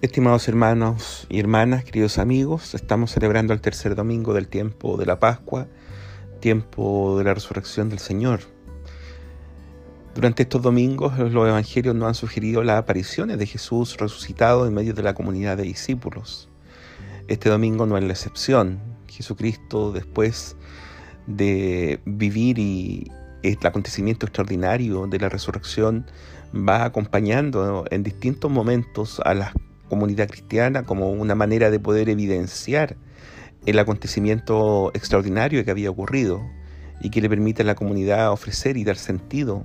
Estimados hermanos y hermanas, queridos amigos, estamos celebrando el tercer domingo del tiempo de la Pascua, tiempo de la resurrección del Señor. Durante estos domingos los evangelios nos han sugerido las apariciones de Jesús resucitado en medio de la comunidad de discípulos. Este domingo no es la excepción. Jesucristo, después de vivir y el acontecimiento extraordinario de la resurrección, va acompañando en distintos momentos a las comunidad cristiana como una manera de poder evidenciar el acontecimiento extraordinario que había ocurrido y que le permite a la comunidad ofrecer y dar sentido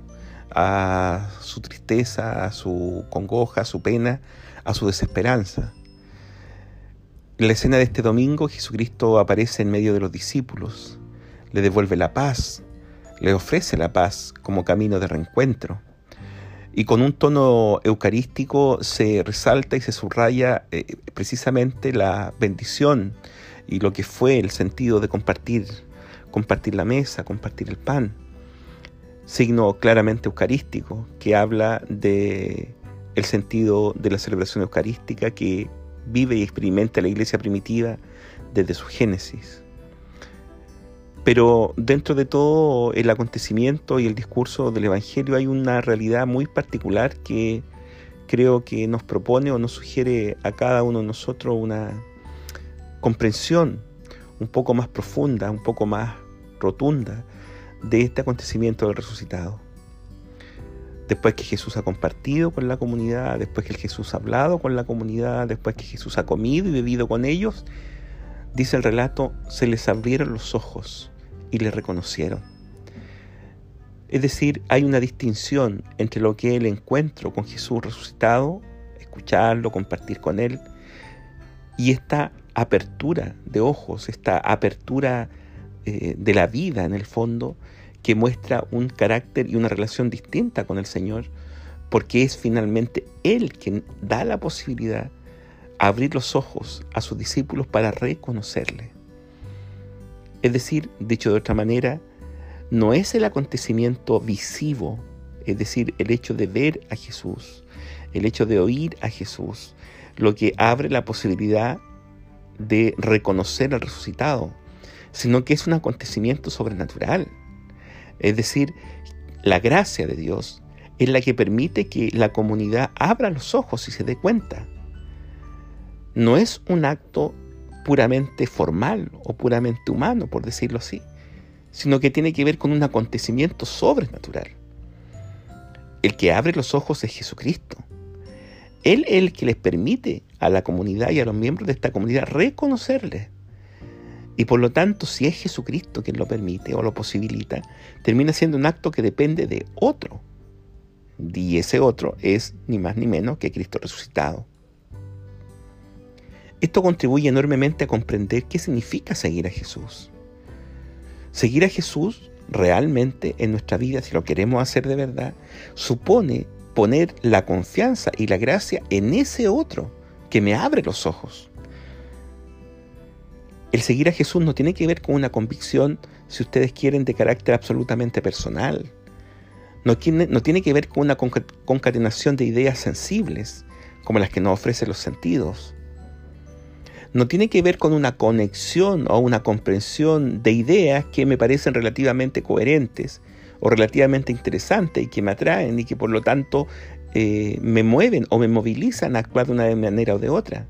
a su tristeza, a su congoja, a su pena, a su desesperanza. En la escena de este domingo Jesucristo aparece en medio de los discípulos, le devuelve la paz, le ofrece la paz como camino de reencuentro y con un tono eucarístico se resalta y se subraya eh, precisamente la bendición y lo que fue el sentido de compartir, compartir la mesa, compartir el pan. Signo claramente eucarístico que habla de el sentido de la celebración eucarística que vive y experimenta la iglesia primitiva desde su génesis. Pero dentro de todo el acontecimiento y el discurso del Evangelio hay una realidad muy particular que creo que nos propone o nos sugiere a cada uno de nosotros una comprensión un poco más profunda, un poco más rotunda de este acontecimiento del resucitado. Después que Jesús ha compartido con la comunidad, después que Jesús ha hablado con la comunidad, después que Jesús ha comido y bebido con ellos, dice el relato, se les abrieron los ojos y le reconocieron. Es decir, hay una distinción entre lo que es el encuentro con Jesús resucitado, escucharlo, compartir con Él, y esta apertura de ojos, esta apertura eh, de la vida en el fondo, que muestra un carácter y una relación distinta con el Señor, porque es finalmente Él quien da la posibilidad de abrir los ojos a sus discípulos para reconocerle. Es decir, dicho de otra manera, no es el acontecimiento visivo, es decir, el hecho de ver a Jesús, el hecho de oír a Jesús, lo que abre la posibilidad de reconocer al resucitado, sino que es un acontecimiento sobrenatural. Es decir, la gracia de Dios es la que permite que la comunidad abra los ojos y se dé cuenta. No es un acto puramente formal o puramente humano, por decirlo así, sino que tiene que ver con un acontecimiento sobrenatural. El que abre los ojos es Jesucristo. Él es el que les permite a la comunidad y a los miembros de esta comunidad reconocerle. Y por lo tanto, si es Jesucristo quien lo permite o lo posibilita, termina siendo un acto que depende de otro. Y ese otro es ni más ni menos que Cristo resucitado. Esto contribuye enormemente a comprender qué significa seguir a Jesús. Seguir a Jesús realmente en nuestra vida, si lo queremos hacer de verdad, supone poner la confianza y la gracia en ese otro que me abre los ojos. El seguir a Jesús no tiene que ver con una convicción, si ustedes quieren, de carácter absolutamente personal. No tiene, que ver con una concatenación de ideas sensibles, como las que nos ofrecen los sentidos no tiene que ver con una conexión o una comprensión de ideas que me parecen relativamente coherentes o relativamente interesantes y que me atraen y que por lo tanto eh, me mueven o me movilizan a actuar de una manera o de otra.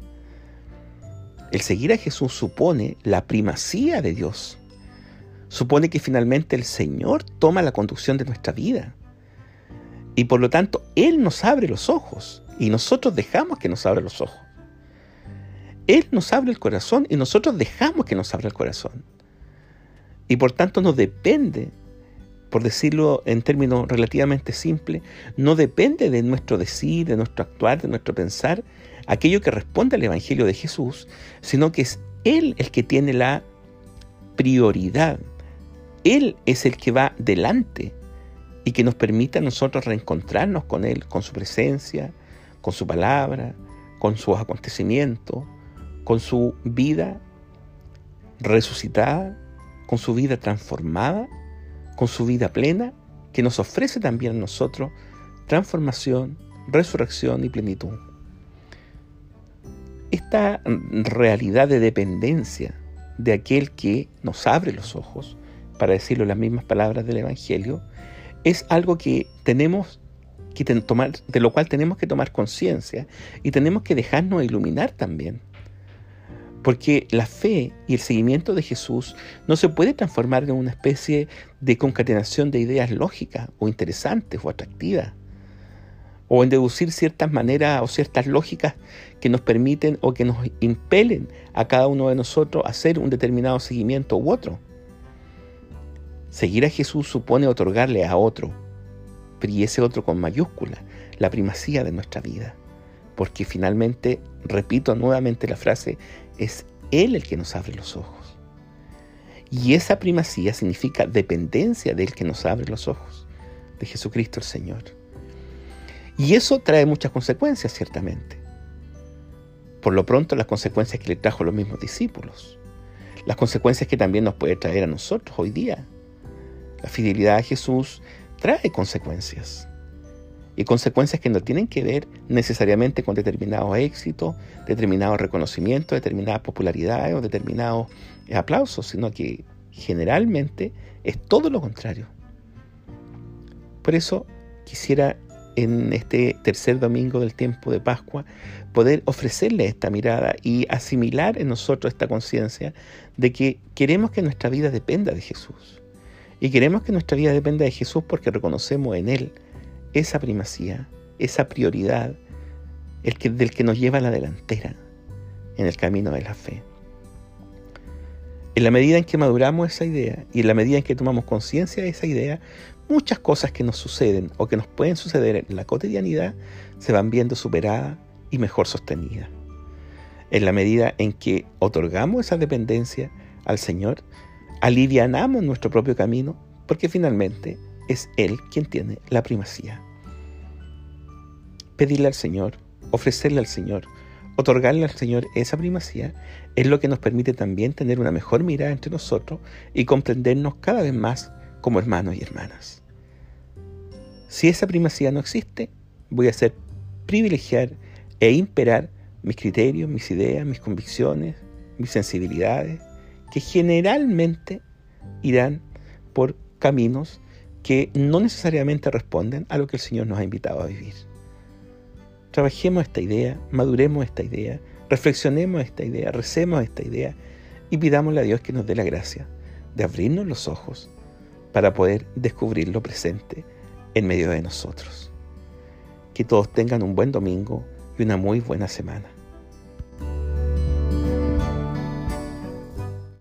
El seguir a Jesús supone la primacía de Dios. Supone que finalmente el Señor toma la conducción de nuestra vida. Y por lo tanto, Él nos abre los ojos y nosotros dejamos que nos abra los ojos. Él nos abre el corazón y nosotros dejamos que nos abra el corazón. Y por tanto no depende, por decirlo en términos relativamente simples, no depende de nuestro decir, de nuestro actuar, de nuestro pensar, aquello que responde al Evangelio de Jesús, sino que es Él el que tiene la prioridad. Él es el que va delante y que nos permite a nosotros reencontrarnos con Él, con su presencia, con su palabra, con sus acontecimientos, con su vida resucitada, con su vida transformada, con su vida plena, que nos ofrece también a nosotros transformación, resurrección y plenitud. esta realidad de dependencia de aquel que nos abre los ojos, para decirlo las mismas palabras del Evangelio, es algo que tenemos que tomar, de lo cual tenemos que tomar conciencia y tenemos que dejarnos iluminar también. Porque la fe y el seguimiento de Jesús no se puede transformar en una especie de concatenación de ideas lógicas o interesantes o atractivas o en deducir ciertas maneras o ciertas lógicas que nos permiten o que nos impelen a cada uno de nosotros a hacer un determinado seguimiento u otro. Seguir a Jesús supone otorgarle a otro, y ese otro con mayúscula, la primacía de nuestra vida. Porque finalmente, repito nuevamente la frase, es Él el que nos abre los ojos. Y esa primacía significa dependencia del que nos abre los ojos, de Jesucristo el Señor. Y eso trae muchas consecuencias, ciertamente. Por lo pronto, las consecuencias que le trajo a los mismos discípulos. Las consecuencias que también nos puede traer a nosotros hoy día. La fidelidad a Jesús trae consecuencias. Y consecuencias que no tienen que ver necesariamente con determinados éxitos, determinados reconocimientos, determinadas popularidades o determinados aplausos, sino que generalmente es todo lo contrario. Por eso quisiera en este tercer domingo del tiempo de Pascua, poder ofrecerle esta mirada y asimilar en nosotros esta conciencia de que queremos que nuestra vida dependa de Jesús. Y queremos que nuestra vida dependa de Jesús porque reconocemos en Él esa primacía, esa prioridad, el que, del que nos lleva a la delantera en el camino de la fe. En la medida en que maduramos esa idea y en la medida en que tomamos conciencia de esa idea, muchas cosas que nos suceden o que nos pueden suceder en la cotidianidad se van viendo superadas y mejor sostenidas. En la medida en que otorgamos esa dependencia al Señor, alivianamos nuestro propio camino porque finalmente es Él quien tiene la primacía. Pedirle al Señor, ofrecerle al Señor, otorgarle al Señor esa primacía es lo que nos permite también tener una mejor mirada entre nosotros y comprendernos cada vez más como hermanos y hermanas. Si esa primacía no existe, voy a hacer privilegiar e imperar mis criterios, mis ideas, mis convicciones, mis sensibilidades, que generalmente irán por caminos que no necesariamente responden a lo que el Señor nos ha invitado a vivir. Trabajemos esta idea, maduremos esta idea, reflexionemos esta idea, recemos esta idea y pidámosle a Dios que nos dé la gracia de abrirnos los ojos para poder descubrir lo presente en medio de nosotros. Que todos tengan un buen domingo y una muy buena semana.